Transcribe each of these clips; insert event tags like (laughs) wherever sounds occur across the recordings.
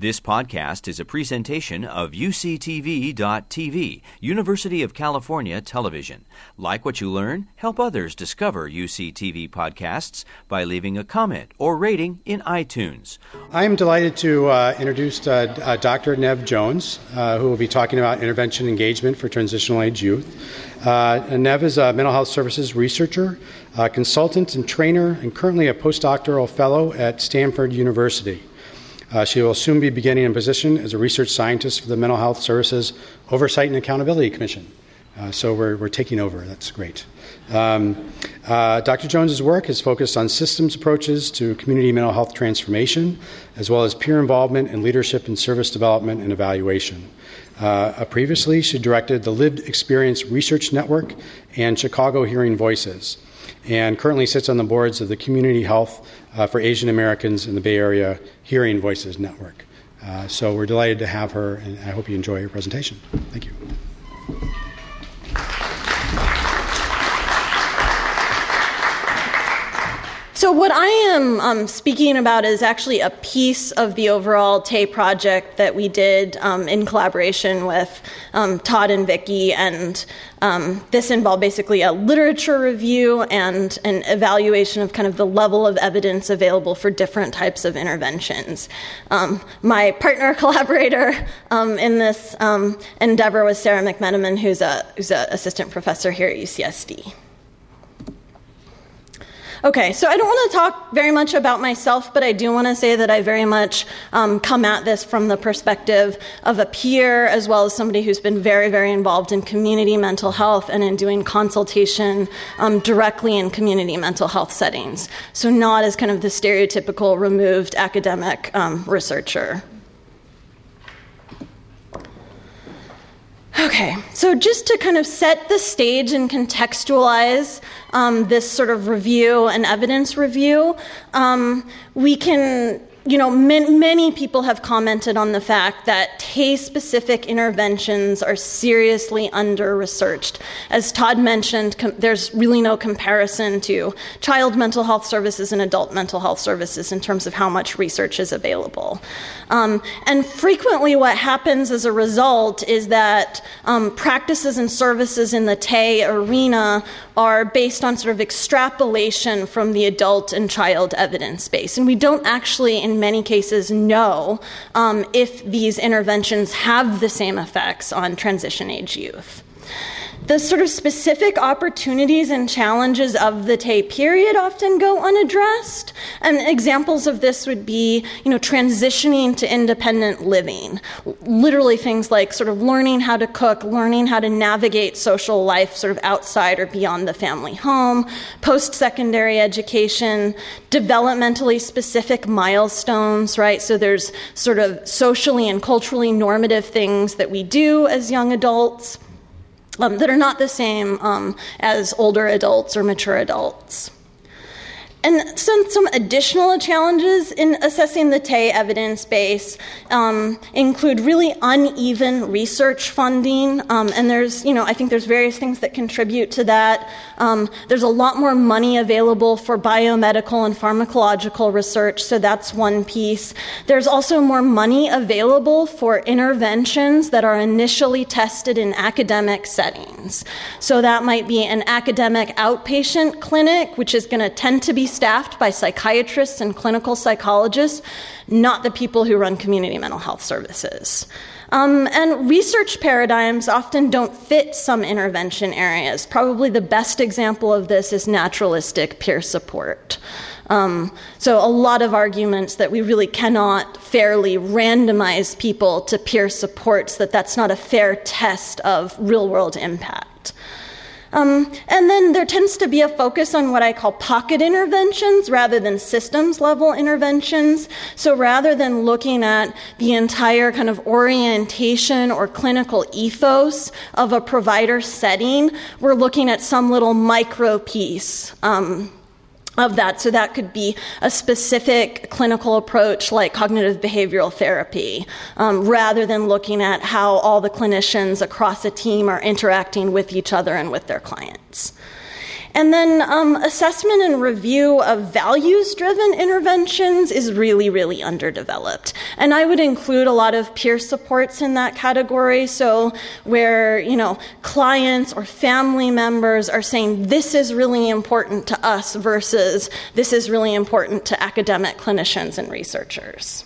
This podcast is a presentation of UCTV.tv, University of California Television. Like what you learn, help others discover UCTV podcasts by leaving a comment or rating in iTunes. I am delighted to uh, introduce uh, uh, Dr. Nev Jones, uh, who will be talking about intervention engagement for transitional age youth. Uh, Nev is a mental health services researcher, consultant, and trainer, and currently a postdoctoral fellow at Stanford University. Uh, she will soon be beginning a position as a research scientist for the Mental Health Services Oversight and Accountability Commission. Uh, so we're, we're taking over. That's great. Um, uh, Dr. Jones's work is focused on systems approaches to community mental health transformation, as well as peer involvement and leadership in service development and evaluation. Uh, previously, she directed the Lived Experience Research Network and Chicago Hearing Voices and currently sits on the boards of the Community Health uh, for Asian Americans in the Bay Area Hearing Voices Network. Uh, so we're delighted to have her, and I hope you enjoy your presentation. Thank you. So, what I am um, speaking about is actually a piece of the overall TAY project that we did um, in collaboration with um, Todd and Vicki. And um, this involved basically a literature review and an evaluation of kind of the level of evidence available for different types of interventions. Um, my partner (laughs) collaborator um, in this endeavor was Sarah McMenamin, who's an who's a assistant professor here at UCSD. Okay, so I don't want to talk very much about myself, but I do want to say that I very much um, come at this from the perspective of a peer as well as somebody who's been very, very involved in community mental health and in doing consultation um, directly in community mental health settings. So, not as kind of the stereotypical removed academic um, researcher. Okay, so just to kind of set the stage and contextualize um, this sort of review and evidence review, um, we can you know, man, many people have commented on the fact that TAY specific interventions are seriously under researched. As Todd mentioned, com- there's really no comparison to child mental health services and adult mental health services in terms of how much research is available. Um, and frequently, what happens as a result is that um, practices and services in the TAY arena are based on sort of extrapolation from the adult and child evidence base. And we don't actually, in many cases, know um, if these interventions have the same effects on transition age youth the sort of specific opportunities and challenges of the TAY period often go unaddressed. And examples of this would be, you know, transitioning to independent living. Literally things like sort of learning how to cook, learning how to navigate social life sort of outside or beyond the family home, post secondary education, developmentally specific milestones, right? So there's sort of socially and culturally normative things that we do as young adults um, that are not the same um, as older adults or mature adults. And some, some additional challenges in assessing the TAY evidence base um, include really uneven research funding. Um, and there's, you know, I think there's various things that contribute to that. Um, there's a lot more money available for biomedical and pharmacological research, so that's one piece. There's also more money available for interventions that are initially tested in academic settings. So that might be an academic outpatient clinic, which is going to tend to be staffed by psychiatrists and clinical psychologists, not the people who run community mental health services. Um, and research paradigms often don't fit some intervention areas. Probably the best example of this is naturalistic peer support. Um, so, a lot of arguments that we really cannot fairly randomize people to peer supports, that that's not a fair test of real world impact. Um, and then there tends to be a focus on what I call pocket interventions rather than systems level interventions. So rather than looking at the entire kind of orientation or clinical ethos of a provider setting, we're looking at some little micro piece. Um, of that. So that could be a specific clinical approach like cognitive behavioral therapy, um, rather than looking at how all the clinicians across a team are interacting with each other and with their clients. And then um, assessment and review of values driven interventions is really, really underdeveloped. And I would include a lot of peer supports in that category. So, where, you know, clients or family members are saying, this is really important to us versus this is really important to academic clinicians and researchers.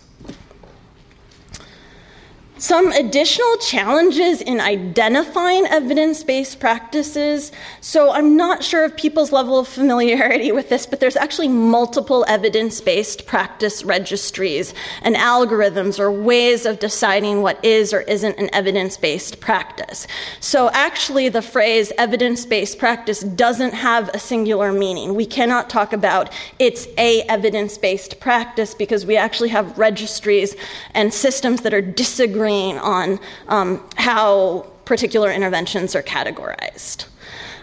Some additional challenges in identifying evidence based practices. So, I'm not sure of people's level of familiarity with this, but there's actually multiple evidence based practice registries and algorithms or ways of deciding what is or isn't an evidence based practice. So, actually, the phrase evidence based practice doesn't have a singular meaning. We cannot talk about it's a evidence based practice because we actually have registries and systems that are disagreeing on um, how particular interventions are categorized.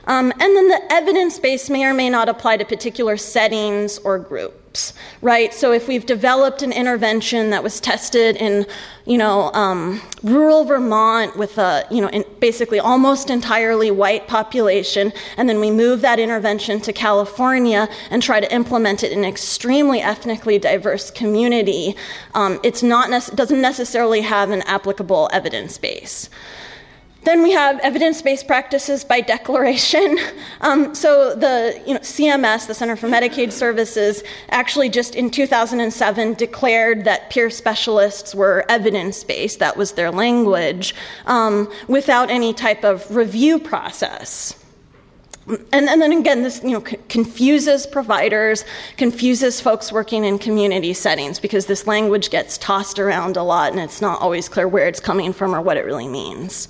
Um, and then the evidence base may or may not apply to particular settings or groups, right? So if we've developed an intervention that was tested in, you know, um, rural Vermont with a, you know, basically almost entirely white population, and then we move that intervention to California and try to implement it in an extremely ethnically diverse community, um, it's not ne- doesn't necessarily have an applicable evidence base. Then we have evidence-based practices by declaration. (laughs) Um, so the you know, CMS, the Center for Medicaid Services, actually just in 2007 declared that peer specialists were evidence-based. That was their language, um, without any type of review process. And, and, then again, this you know, c- confuses providers, confuses folks working in community settings because this language gets tossed around a lot and it's not always clear where it's coming from or what it really means.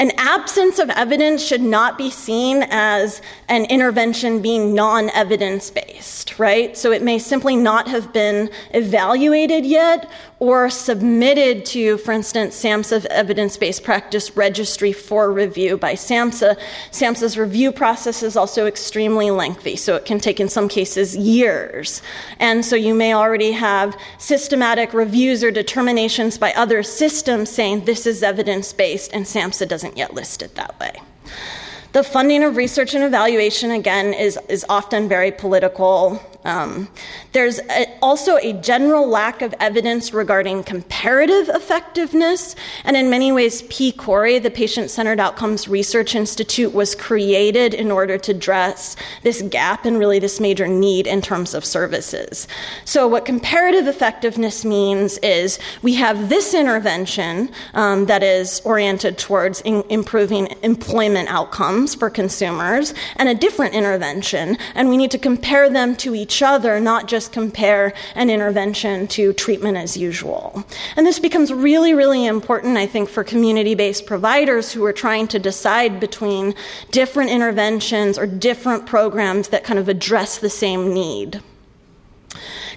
An absence of evidence should not be seen as an intervention being non evidence based, right? So it may simply not have been evaluated yet or submitted to, for instance, SAMHSA evidence based practice registry for review by SAMHSA. SAMHSA's review process is also extremely lengthy, so it can take, in some cases, years. And so you may already have systematic reviews or determinations by other systems saying this is evidence based, and SAMHSA doesn't yet list it that way. The funding of research and evaluation, again, is, is often very political. Um, there's a, also a general lack of evidence regarding comparative effectiveness, and in many ways, PCORI, the Patient Centered Outcomes Research Institute, was created in order to address this gap and really this major need in terms of services. So, what comparative effectiveness means is we have this intervention um, that is oriented towards in- improving employment outcomes for consumers, and a different intervention, and we need to compare them to each each other, not just compare an intervention to treatment as usual. And this becomes really, really important, I think, for community based providers who are trying to decide between different interventions or different programs that kind of address the same need.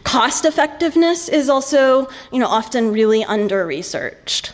Cost effectiveness is also, you know, often really under researched.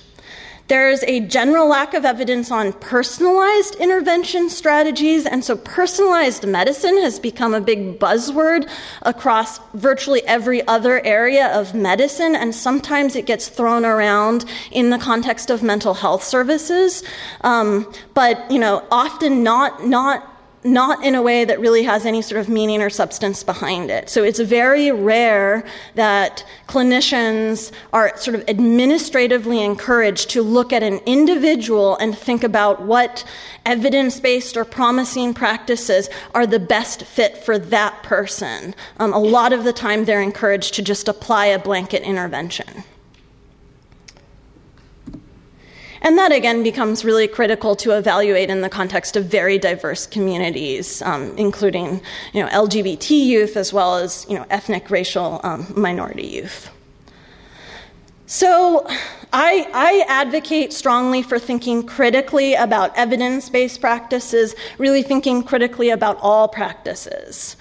There's a general lack of evidence on personalized intervention strategies, and so personalized medicine has become a big buzzword across virtually every other area of medicine, and sometimes it gets thrown around in the context of mental health services, um, but you know, often not not not in a way that really has any sort of meaning or substance behind it. So it's very rare that clinicians are sort of administratively encouraged to look at an individual and think about what evidence based or promising practices are the best fit for that person. Um, a lot of the time, they're encouraged to just apply a blanket intervention. And that again becomes really critical to evaluate in the context of very diverse communities, um, including you know, LGBT youth as well as you know, ethnic, racial, um, minority youth. So I, I, advocate strongly for thinking critically about evidence based practices, really thinking critically about all practices.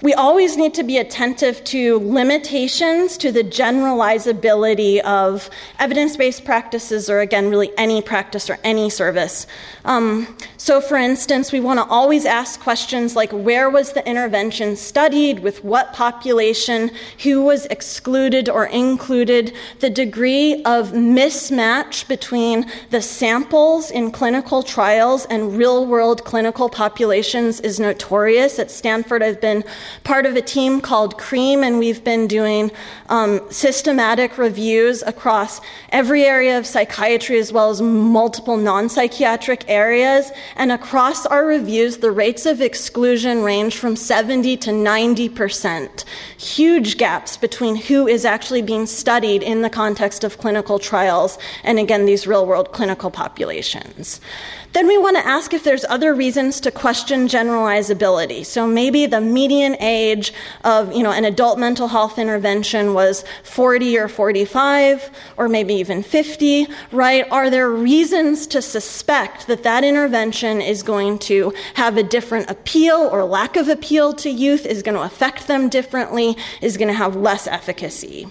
We always need to be attentive to limitations to the generalizability of evidence based practices, or again, really any practice or any service. Um, so, for instance, we want to always ask questions like where was the intervention studied, with what population, who was excluded or included, the degree of mismatch between the samples in clinical trials and real world clinical populations is notorious. At Stanford, I've been part of a team called CREAM, and we've been doing um, systematic reviews across every area of psychiatry as well as multiple non psychiatric areas. And across our reviews, the rates of exclusion range from 70 to 90 percent. Huge gaps between who is actually being studied in the context of clinical trials and, again, these real world clinical populations. Then we want to ask if there's other reasons to question generalizability. So maybe the median age of, you know, an adult mental health intervention was 40 or 45 or maybe even 50, right? Are there reasons to suspect that that intervention is going to have a different appeal or lack of appeal to youth, is going to affect them differently, is going to have less efficacy?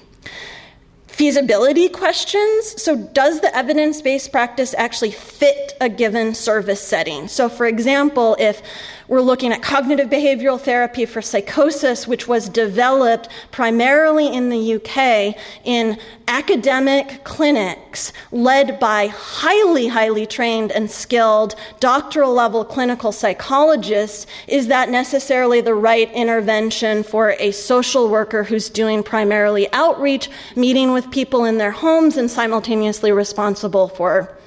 Feasibility questions. So, does the evidence based practice actually fit a given service setting? So, for example, if we're looking at cognitive behavioral therapy for psychosis, which was developed primarily in the UK in academic clinics led by highly, highly trained and skilled doctoral level clinical psychologists. Is that necessarily the right intervention for a social worker who's doing primarily outreach, meeting with people in their homes, and simultaneously responsible for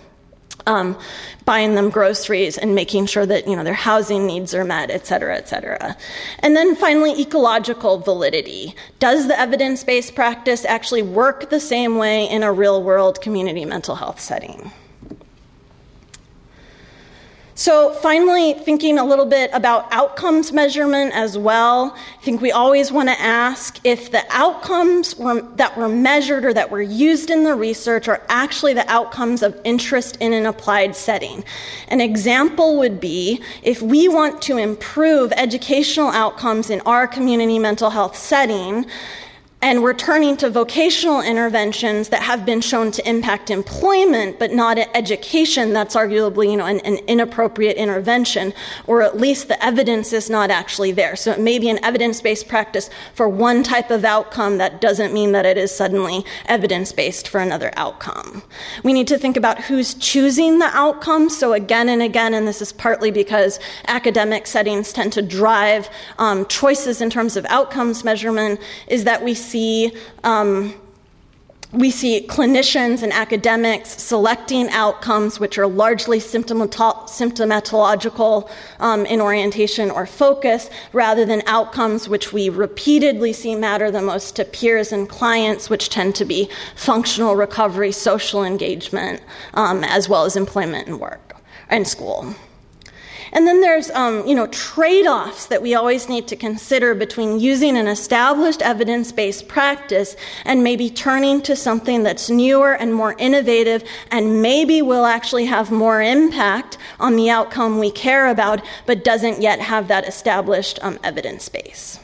um, buying them groceries and making sure that you know their housing needs are met, et cetera, et cetera. And then finally, ecological validity. Does the evidence-based practice actually work the same way in a real-world community mental health setting? So, finally, thinking a little bit about outcomes measurement as well, I think we always want to ask if the outcomes were, that were measured or that were used in the research are actually the outcomes of interest in an applied setting. An example would be if we want to improve educational outcomes in our community mental health setting, and we're turning to vocational interventions that have been shown to impact employment, but not education. That's arguably, you know, an, an, inappropriate intervention, or at least the evidence is not actually there. So it may be an evidence-based practice for one type of outcome. That doesn't mean that it is suddenly evidence-based for another outcome. We need to think about who's choosing the outcome. So again and again, and this is partly because academic settings tend to drive um, choices in terms of outcomes measurement, is that we see um, we see clinicians and academics selecting outcomes which are largely symptomatological um, in orientation or focus rather than outcomes which we repeatedly see matter the most to peers and clients, which tend to be functional recovery, social engagement, um, as well as employment and work and school. And then there's, um, you know, trade-offs that we always need to consider between using an established evidence-based practice and maybe turning to something that's newer and more innovative and maybe will actually have more impact on the outcome we care about, but doesn't yet have that established um, evidence base.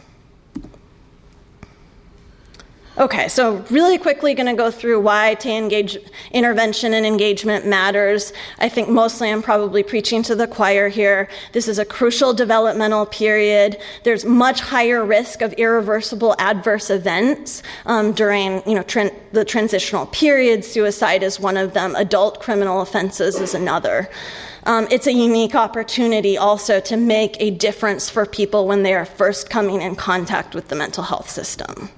Okay, so really quickly going to go through why engage intervention and engagement matters. I think mostly I'm probably preaching to the choir here. This is a crucial developmental period. There's much higher risk of irreversible adverse events um, during you know the transitional period. Suicide is one of them. Adult criminal offenses is another. Um, it's a unique opportunity also to make a difference for people when they are first coming in contact with the mental health system.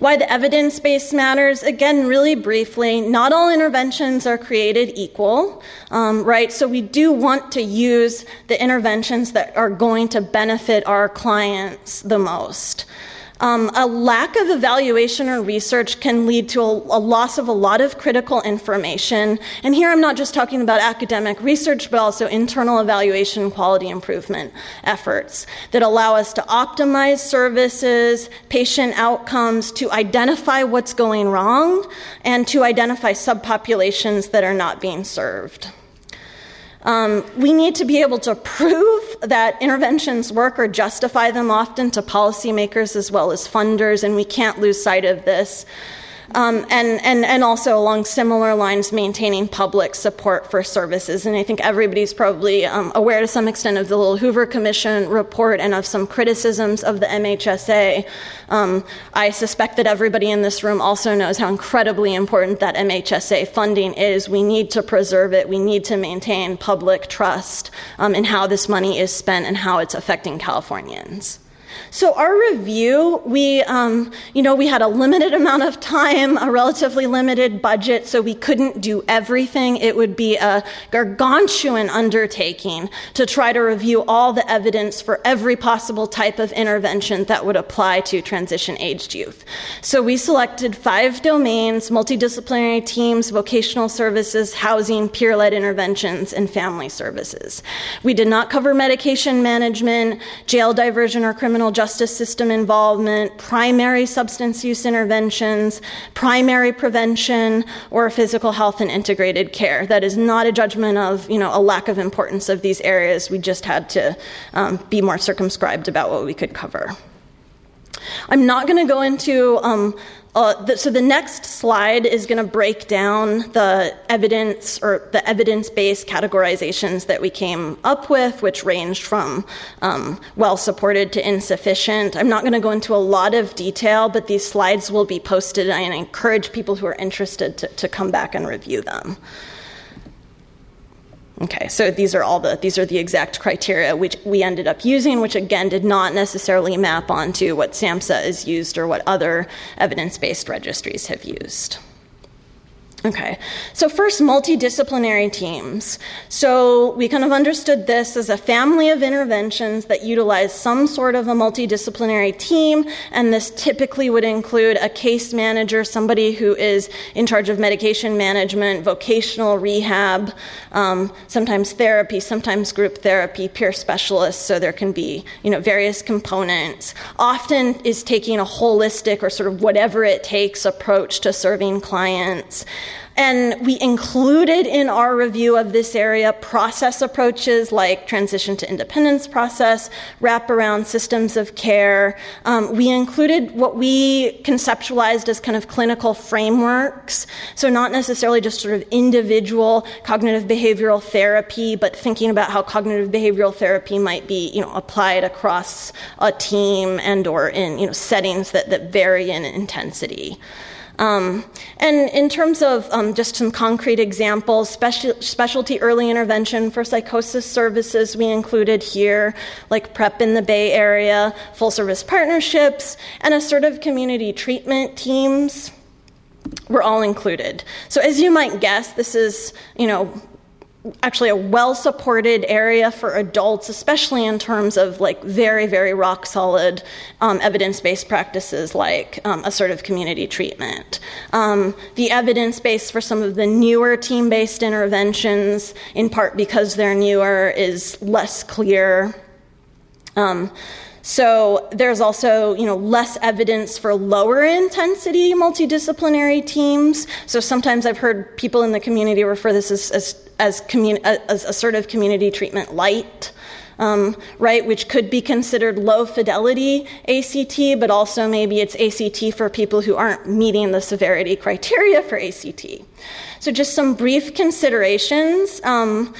Why the evidence base matters, again, really briefly, not all interventions are created equal, um, right? So we do want to use the interventions that are going to benefit our clients the most. Um, a lack of evaluation or research can lead to a, a, loss of a lot of critical information. And here I'm not just talking about academic research, but also internal evaluation quality improvement efforts that allow us to optimize services, patient outcomes, to identify what's going wrong, and to identify subpopulations that are not being served. Um, we need to be able to prove that interventions work or justify them often to policymakers as well as funders, and we can't lose sight of this. Um, and, and, and also along similar lines, maintaining public support for services. And I think everybody's probably um, aware to some extent of the Little Hoover Commission report and of some criticisms of the MHSA. Um, I suspect that everybody in this room also knows how incredibly important that MHSA funding is. We need to preserve it. We need to maintain public trust um, in how this money is spent and how it's affecting Californians. So our review, we, um, you know, we had a limited (laughs) amount of time, a relatively limited budget, so we couldn't do everything. It would be a gargantuan undertaking to try to review all the evidence for every possible type of intervention that would apply to transition-aged youth. So we selected five domains: multidisciplinary teams, vocational services, housing, peer-led interventions, and family services. We did not cover medication management, jail diversion, or criminal justice system involvement, primary substance use interventions, primary prevention, or physical health and integrated care. That is not a judgment of you know a lack of importance of these areas. We just had to um, be more circumscribed about what we could cover. I'm not going to go into um, uh, the, so the next slide is going to break down the evidence or the evidence-based categorizations that we came up with, which ranged from um, well-supported to insufficient. I'm not going to go into a lot of detail, but these slides will be posted, and I encourage people who are interested to, to come back and review them. Okay, so these are all the these are the exact criteria which we ended up using, which again did not necessarily map onto what SAMHSA is used or what other evidence-based registries have used. Okay, so first, multidisciplinary teams. So we kind of understood this as a family of interventions that utilize some sort of a multidisciplinary team, and this typically would include a case manager, somebody who is in charge of medication management, vocational rehab, um, sometimes therapy, sometimes group therapy, peer specialists. So there can be, you know, various components. Often is taking a holistic or sort of whatever it takes approach to serving clients. And we included in our review of this area process approaches like transition to independence process, wraparound systems of care. Um, we included what we conceptualized as kind of clinical frameworks. So, not necessarily just sort of individual cognitive behavioral therapy, but thinking about how cognitive behavioral therapy might be you know, applied across a team and or in you know, settings that, that vary in intensity. Um, and in terms of um, just some concrete examples, special, specialty early intervention for psychosis services we included here, like PREP in the Bay Area, full service partnerships, and assertive community treatment teams were all included. So as you might guess, this is, you know, actually a well supported area for adults, especially in terms of like very, very rock solid um, evidence based practices like um, assertive community treatment. Um, the evidence base for some of the newer team based interventions, in part because they're newer, is less clear. So there's also, you know, less evidence for lower intensity multidisciplinary teams. So sometimes I've heard people in the community refer this as, as as, commun- as assertive community treatment light. Um, right, which could be considered low fidelity ACT, but also maybe it's ACT for people who aren't meeting the severity criteria for ACT. So, just some brief considerations. Um,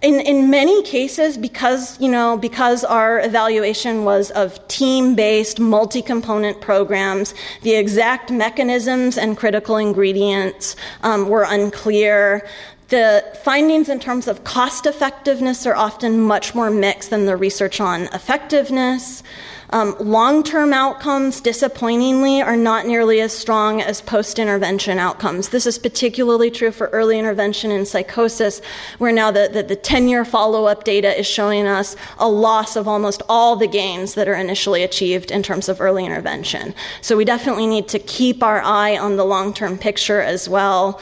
in, in many cases, because, you know, because our evaluation was of team-based, multi-component programs, the exact mechanisms and critical ingredients um, were unclear. The findings in terms of cost effectiveness are often much more mixed than the research on effectiveness. Um, Long term outcomes, disappointingly, are not nearly as strong as post intervention outcomes. This is particularly true for early intervention in psychosis, where now the, the, the 10 year follow up data is showing us a loss of almost all the gains that are initially achieved in terms of early intervention. So we definitely need to keep our eye on the long term picture as well.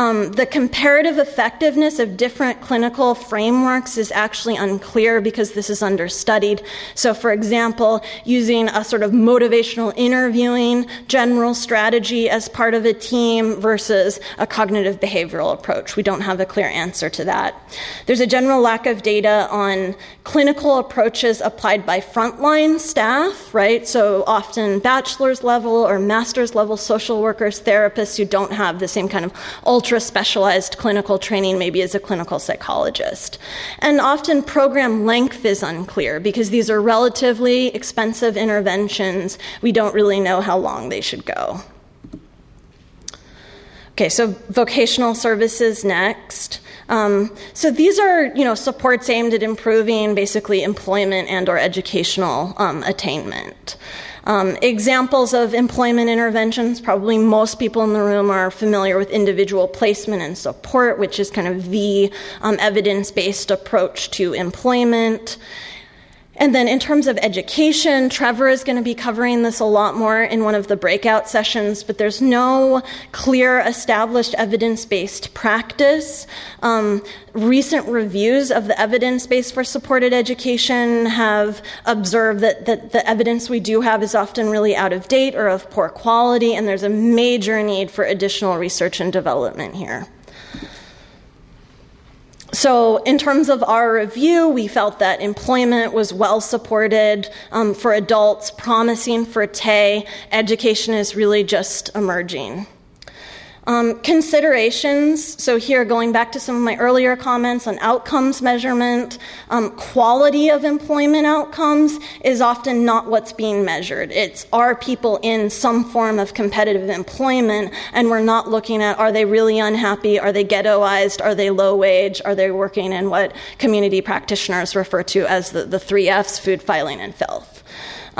Um, the comparative effectiveness of different clinical frameworks is actually unclear because this is understudied. So, for example, using a sort of motivational interviewing general strategy as part of a team versus a cognitive behavioral approach. We don't have a clear answer to that. There's a general lack of data on clinical approaches applied by frontline staff, right? So, often bachelor's level or master's level social workers, therapists who don't have the same kind of ultra specialized clinical training, maybe as a clinical psychologist. And often program length is unclear because these are relatively expensive interventions. We don't really know how long they should go. Okay, so vocational services next. Um, so these are, you know, supports aimed at improving basically employment and or educational um, attainment. Um, examples of employment interventions, probably most people in the room are familiar with individual placement and support, which is kind of the um, evidence based approach to employment. And then in terms of education, Trevor is going to be covering this a lot more in one of the breakout sessions, but there's no clear established evidence based practice. Um, recent reviews of the evidence base for supported education have observed that, that the evidence we do have is often really out of date or of poor quality, and there's a major need for additional research and development here. So, in terms of our review, we felt that employment was well supported um, for adults, promising for TAY. Education is really just emerging. Um, considerations, so here going back to some of my earlier comments on outcomes measurement, um, quality of employment outcomes is often not what's being measured. It's are people in some form of competitive employment, and we're not looking at are they really unhappy, are they ghettoized, are they low wage, are they working in what community practitioners refer to as the, the three F's food, filing, and filth.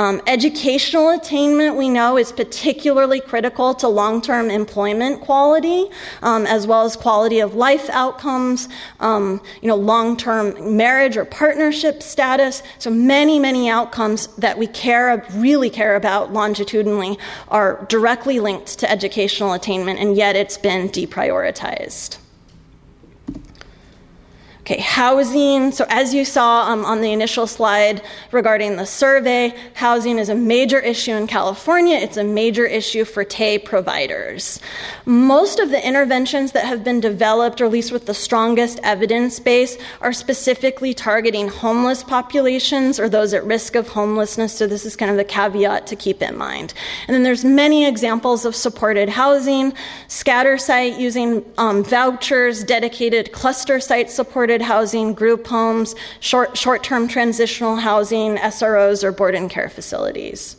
Um, educational attainment, we know, is particularly critical to long term employment quality, um, as well as quality of life outcomes, um, you know, long term marriage or partnership status. So many, many outcomes that we care, really care about longitudinally are directly linked to educational attainment, and yet it's been deprioritized. Okay, housing. So, as you saw um, on the initial slide regarding the survey, housing is a major issue in California. It's a major issue for TAY providers. Most of the interventions that have been developed, or at least with the strongest evidence base, are specifically targeting homeless populations or those at risk of homelessness. So, this is kind of the caveat to keep in mind. And then there's many examples of supported housing, scatter site using um, vouchers, dedicated cluster site supported housing, group homes, short, short-term transitional housing, SROs, or board and care facilities.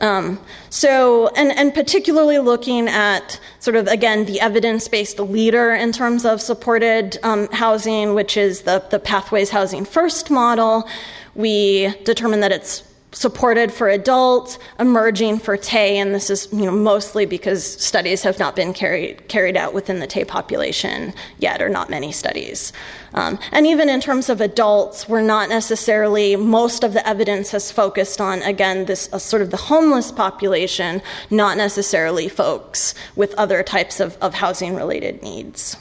Um, so, and, and particularly looking at sort of, again, the evidence based leader in terms of supported um, housing, which is the, the Pathways Housing First model, we determined that it's supported for adults, emerging for TAY, and this is you know, mostly because studies have not been carried, carried out within the TAY population yet, or not many studies. Um, and even in terms of adults, we're not necessarily, most of the evidence has focused on, again, this uh, sort of the homeless population, not necessarily folks with other types of, of housing related needs.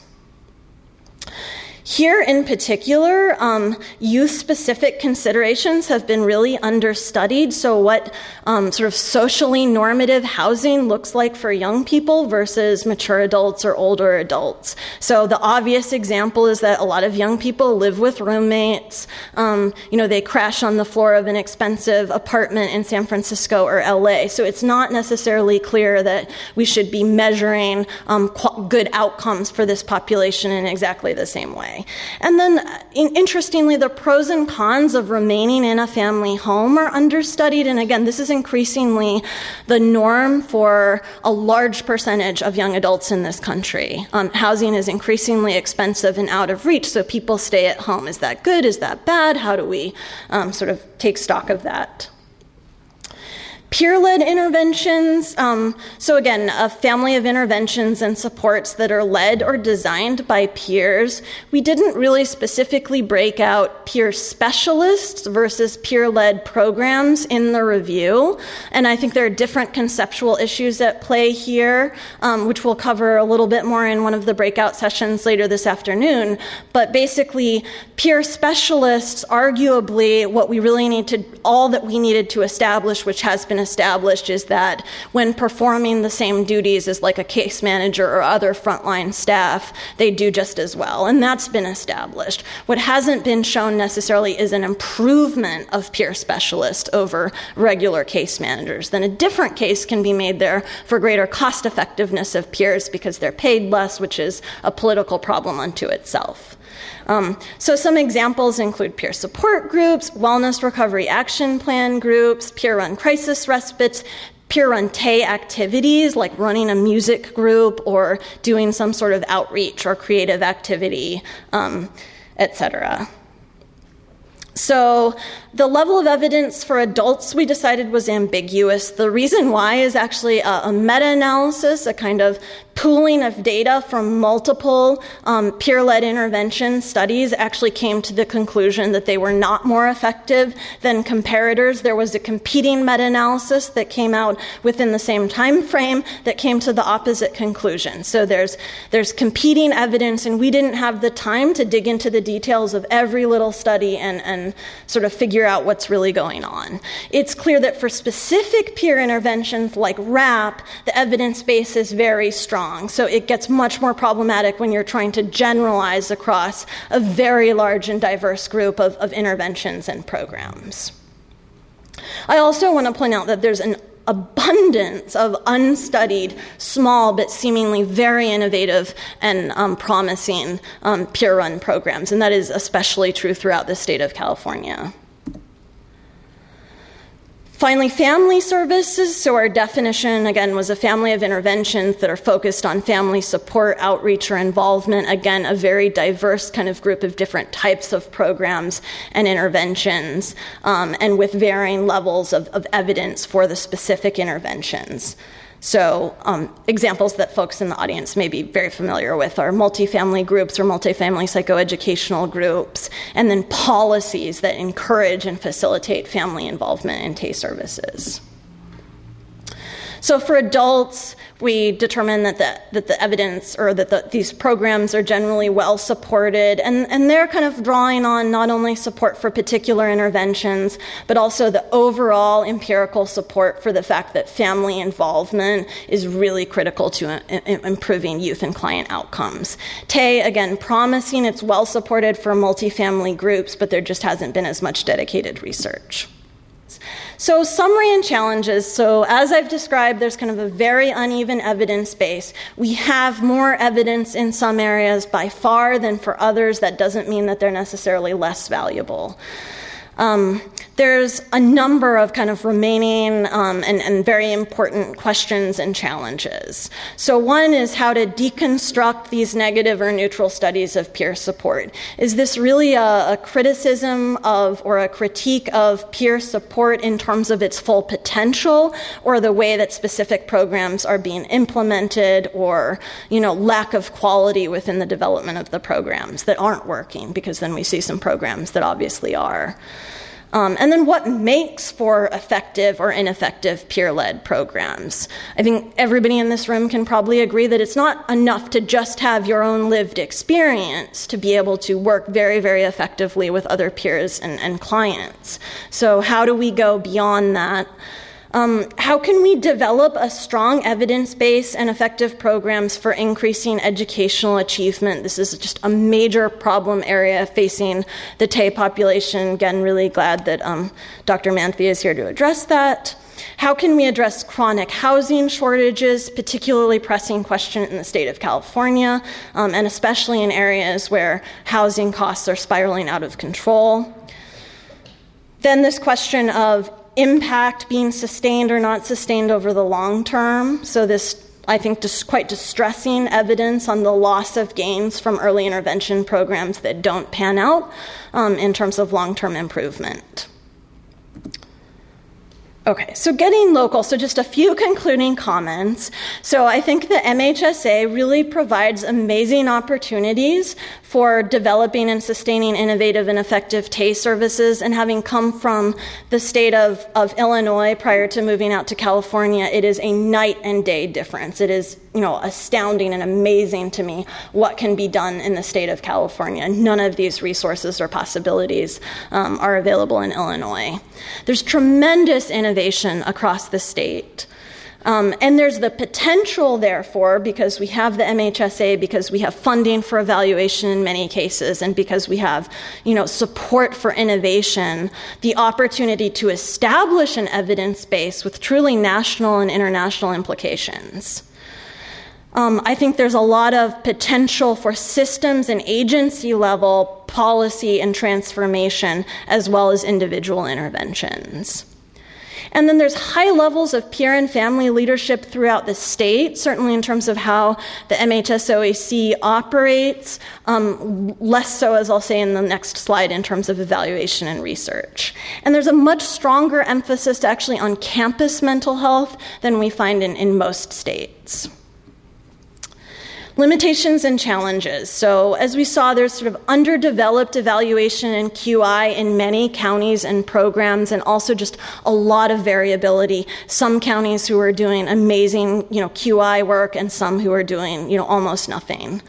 Here in particular, um, youth specific considerations have been really understudied. So, what um, sort of socially normative housing looks like for young people versus mature adults or older adults. So, the obvious example is that a lot of young people live with roommates. Um, you know, they crash on the floor of an expensive apartment in San Francisco or LA. So, it's not necessarily clear that we should be measuring um, good outcomes for this population in exactly the same way. And then, interestingly, the pros and cons of remaining in a family home are understudied. And again, this is increasingly the norm for a large percentage of young adults in this country. Um, housing is increasingly expensive and out of reach, so people stay at home. Is that good? Is that bad? How do we um, sort of take stock of that? Peer led interventions. Um, so, again, a family of interventions and supports that are led or designed by peers. We didn't really specifically break out peer specialists versus peer led programs in the review. And I think there are different conceptual issues at play here, um, which we'll cover a little bit more in one of the breakout sessions later this afternoon. But basically, peer specialists, arguably, what we really need to, all that we needed to establish, which has been established, is that when performing the same duties as like a case manager or other frontline staff, they do just as well. And that's been established. What hasn't been shown necessarily is an improvement of peer specialists over regular case managers. Then a different case can be made there for greater cost effectiveness of peers because they're paid less, which is a political problem unto itself. Um, so, some examples include peer support groups, wellness recovery action plan groups, peer run crisis respites, peer run TAY activities like running a music group or doing some sort of outreach or creative activity, um, etc. So, the level of evidence for adults we decided was ambiguous. The reason why is actually a, a meta analysis, a kind of pooling of data from multiple um, peer led intervention studies actually came to the conclusion that they were not more effective than comparators. There was a competing meta analysis that came out within the same time frame that came to the opposite conclusion. So there's, there's competing evidence, and we didn't have the time to dig into the details of every little study and, and sort of figure out what's really going on. It's clear that for specific peer interventions like WRAP, the evidence base is very strong. So it gets much more problematic when you're trying to generalize across a very large and diverse group of, of interventions and programs. I also want to point out that there's an abundance of unstudied, small, but seemingly very innovative and um, promising um, peer run programs, and that is especially true throughout the state of California. Finally, family services. So, our definition again was a family of interventions that are focused on family support, outreach, or involvement. Again, a very diverse kind of group of different types of programs and interventions, um, and with varying levels of, of evidence for the specific interventions. So, um, examples that folks in the audience may be very familiar with are multifamily groups or multifamily psychoeducational groups, and then policies that encourage and facilitate family involvement in TAY services. So for adults, we determine that the, that the evidence or that the, these programs are generally well supported, and, and they're kind of drawing on not only support for particular interventions, but also the overall empirical support for the fact that family involvement is really critical to uh, improving youth and client outcomes. TAY, again, promising it's well supported for multifamily groups, but there just hasn't been as much dedicated research. So, summary and challenges. So, as I've described, there's kind of a very uneven evidence base. We have more evidence in some areas by far than for others. That doesn't mean that they're necessarily less valuable. Um, there's a number of kind of remaining um, and, and, very important questions and challenges. So, one is how to deconstruct these negative or neutral studies of peer support. Is this really a, a criticism of or a critique of peer support in terms of its full potential, or the way that specific programs are being implemented, or you know lack of quality within the development of the programs that aren't working? Because then we see some programs that obviously are. Um, and then what makes for effective or ineffective peer led programs? I think everybody in this room can probably agree that it's not enough to just have your own lived experience to be able to work very, very effectively with other peers and, and clients. So, how do we go beyond that? Um, how can we develop a strong evidence base and effective programs for increasing educational achievement? This is just a major problem area facing the TAY population. Again, really glad that um, Dr. Manthey is here to address that. How can we address chronic housing shortages, particularly pressing question in the state of California, um, and especially in areas where housing costs are spiraling out of control? Then, this question of impact being sustained or not sustained over the long term. So, this I think just quite distressing evidence on the loss of gains from early intervention programs that don't pan out um, in terms of long term improvement. Okay, so getting local, so just a few (laughs) concluding comments. So I think the MHSA really provides amazing opportunities for developing and sustaining innovative and effective TAY services. And having come from the state of, of Illinois prior to moving out to California, it is a night and day difference. It is, you know, astounding and amazing to me what can be done in the state of California. None of these resources or possibilities um, are available in Illinois. There's tremendous innovation across the state. Um, and there's the potential, therefore, because we have the MHSA, because we have funding for evaluation in many cases, and because we have, you know, support for innovation, the opportunity to establish an evidence base with truly national and international implications. Um, I think there's a lot of potential for systems and agency level policy and transformation, as well as individual interventions. And then there's high levels of peer and family leadership throughout the state, certainly in terms of how the MHSOAC operates, um, less so, as I'll say in the next slide, in terms of evaluation and research. And there's a much stronger emphasis actually on campus mental health than we find in, in most states. Limitations and challenges. So, as we saw, there's sort of underdeveloped evaluation and QI in many counties and programs, and also just a lot of variability. Some counties who are doing amazing, you know, QI work, and some who are doing, you know, almost nothing.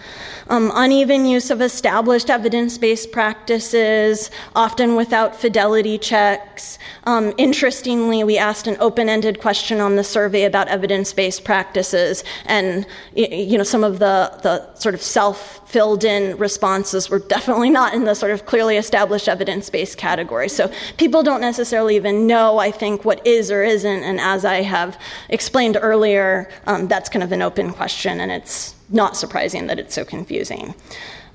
Um, uneven use of established evidence based practices, often without fidelity checks. Um, interestingly, we asked an open ended question on the survey about evidence based practices, and you know, some of the, the sort of self filled in responses were definitely not in the sort of clearly established evidence based category. So people don't necessarily even know, I think, what is or isn't, and as I have explained earlier, um, that's kind of an open question, and it's not surprising that it's so confusing.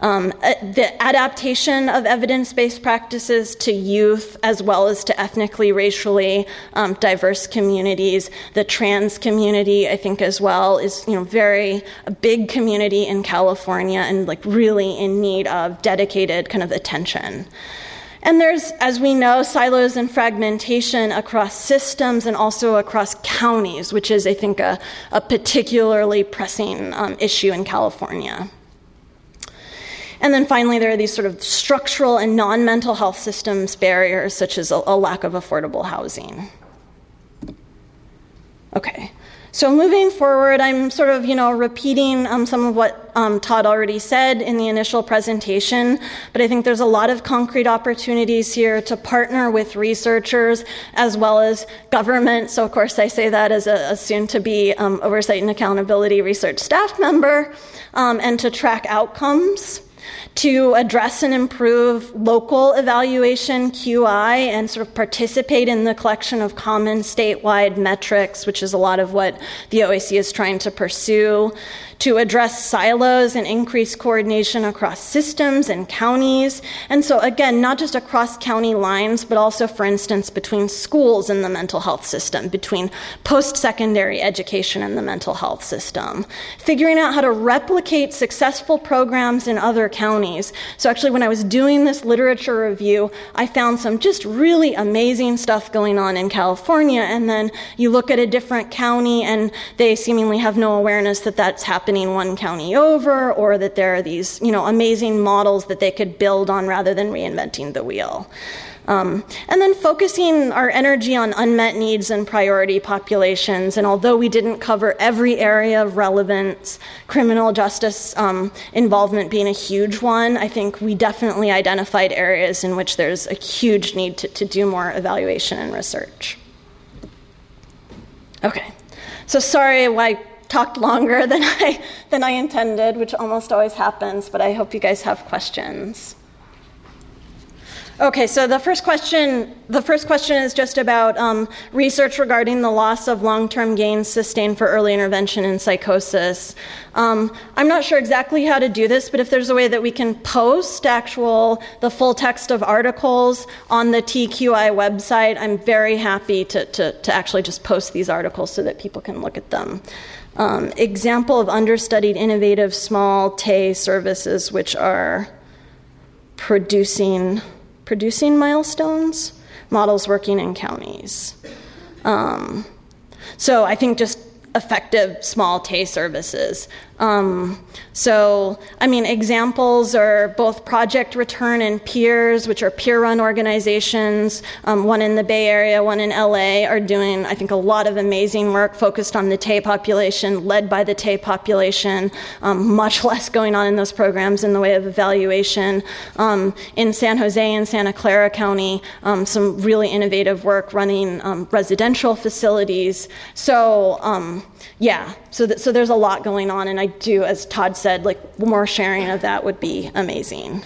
Um, uh, the adaptation of evidence based practices to youth as well as to ethnically, racially um, diverse communities. The trans community, I think, as well, is you know, very a big community in California and like really in need of dedicated kind of attention. And there's, as we know, silos and fragmentation across systems and also across counties, which is, I think, a, a particularly pressing um, issue in California. And then finally, there are these sort of structural and non mental health systems barriers, such as a, a lack of affordable housing. Okay. So moving forward, I'm sort of, you know, repeating um, some of what um, Todd already said in the initial presentation, but I think there's a lot of concrete opportunities here to partner with researchers as well as government. So, of course, I say that as a, a soon-to-be um, oversight and accountability research staff member, um, and to track outcomes to address and improve local evaluation QI and sort of participate in the collection of common statewide metrics, which is a lot of what the OAC is trying to pursue, to address silos and increase coordination across systems and counties. And so, again, not just across county lines, but also, for instance, between schools and the mental health system, between post secondary education and the mental health system. Figuring out how to replicate successful programs in other counties. So, actually, when I was doing this literature review, I found some just really amazing stuff going on in California. And then you look at a different county, and they seemingly have no awareness that that's happening happening one county over, or that there are these you know, amazing models that they could build on rather than reinventing the wheel. Um, and then focusing our energy on unmet needs and priority populations. And although we didn't cover every area of relevance, criminal justice um, involvement being a huge one, I think we definitely identified areas in which there's a huge need to, to do more evaluation and research. Okay, so sorry I talked longer (laughs) than I, than I intended, which almost always happens, but I hope you guys have questions. Okay, so the first question, the first question is just about um, research regarding the loss of long-term gains sustained for early intervention in psychosis. Um, I'm not sure exactly how to do this, but if there's a way that we can post actual the full text of articles on the TQI website, I'm very happy to, to, to actually just post these articles so that people can look at them. Um, example of understudied innovative small TAY services which are producing producing milestones, models working in counties. Um, so I think just effective small TAY services. Um, so, I mean, examples are both Project Return and Peers, which are peer run organizations. Um, one in the Bay Area, one in LA, are doing, I think, a lot of amazing work focused on the TAY population, led by the TAY population. Um, much (laughs) less going on in those programs in the way of evaluation. Um, in San Jose and Santa Clara County, um, some really innovative work running um, residential facilities. So, yeah, so, th- so there's a lot going on, and I do, as Todd said, like more sharing of that would be amazing.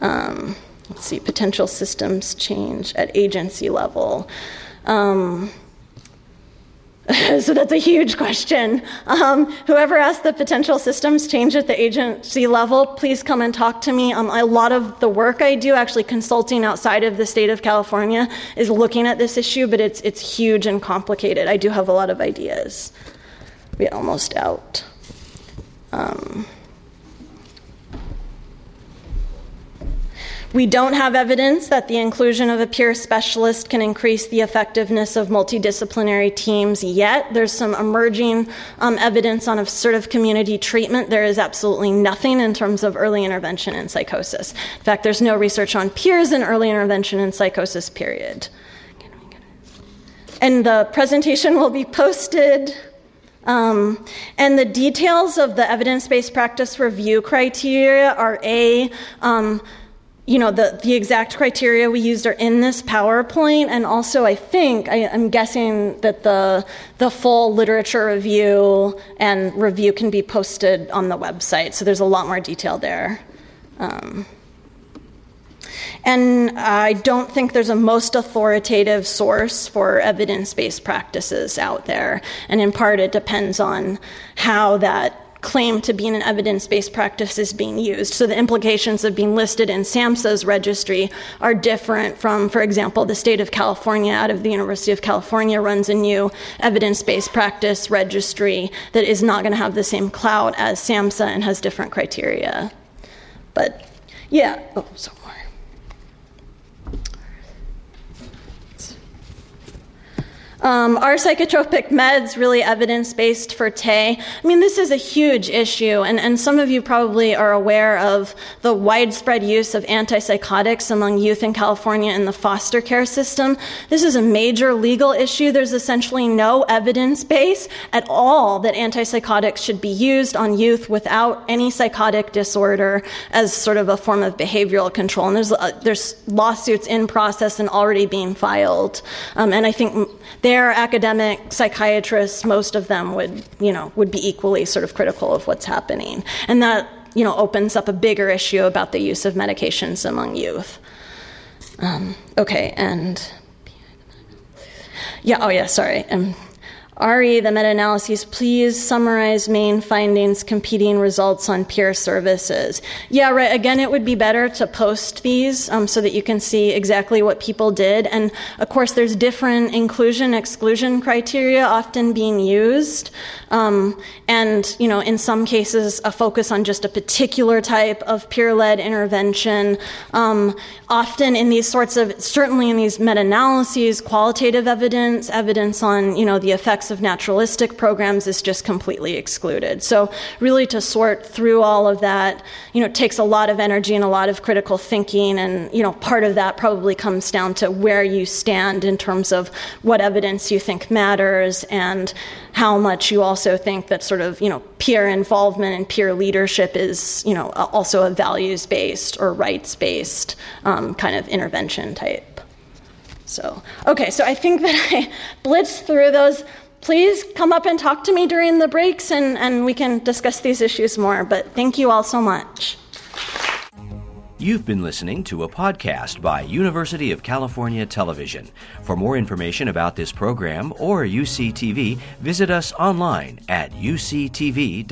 Um, let's see, potential systems change at agency level. Um, (laughs) so that's a huge question. Um, whoever asked the potential systems change at the agency level, please come and talk to me. Um, a lot of the work I do, actually consulting outside of the state of California, is looking at this issue, but it's it's huge and complicated. I do have a lot of ideas. We're almost out. We don't have evidence that the inclusion of a peer specialist can increase the effectiveness of multidisciplinary teams yet. There's some emerging um, evidence on assertive community treatment. There is absolutely nothing in terms of early intervention in psychosis. In fact, there's no research on peers in early intervention in psychosis, period. And the presentation will be posted um, and the details of the evidence based practice review criteria are A, um, you know, the, the exact criteria we used are in this PowerPoint, and also I think, I, am guessing that the, the full literature review and review can be posted on the website, so there's a lot more detail there. Um, and I don't think there's a most authoritative source for evidence based practices out there. And in part, it depends on how that claim to being an evidence based practice is being used. So the implications of being listed in SAMHSA's registry are different from, for example, the state of California out of the University of California runs a new evidence based practice registry that is not going to have the same clout as SAMHSA and has different criteria. But yeah, oh, sorry. Um, are psychotropic meds really evidence based for TAY? I mean, this is a huge issue, and, and some of you probably are aware of the widespread use of antipsychotics among youth in California in the foster care system. This is a major legal issue. There's essentially no evidence base at all that antipsychotics should be used on youth without any psychotic disorder as sort of a form of behavioral control. And there's, uh, there's lawsuits in process and already being filed. Um, and I think their academic psychiatrists, most of them would, you know, would be equally sort of critical of what's happening. And that, you know, opens up a bigger issue about the use of medications among youth. Um, okay, and yeah, oh yeah, sorry. Um, Ari, the meta analyses, please summarize main findings, competing results on peer services. Yeah, right. Again, it would be better to post these um, so that you can see exactly what people did. And of course, there's different inclusion exclusion criteria often being used. Um, and, you know, in some cases, a focus on just a particular type of peer led intervention. Um, often in these sorts of, certainly in these meta analyses, qualitative evidence, evidence on, you know, the of naturalistic programs is just completely excluded. So really to sort through all of that, you know, takes a lot of energy and a lot of critical thinking and, you know, part of that probably comes down to where you stand in terms of what evidence you think matters and how much you also think that sort of, you know, peer involvement and peer leadership is, you know, also a values based or rights based um, kind of intervention type. So, okay, so I think that (laughs) I blitzed through those please come up and talk to me during the breaks and, and we can discuss these issues more. But thank you all so much. You've been listening to a podcast by University of California Television. For more information about this program or UCTV, visit us online at uctv.tv.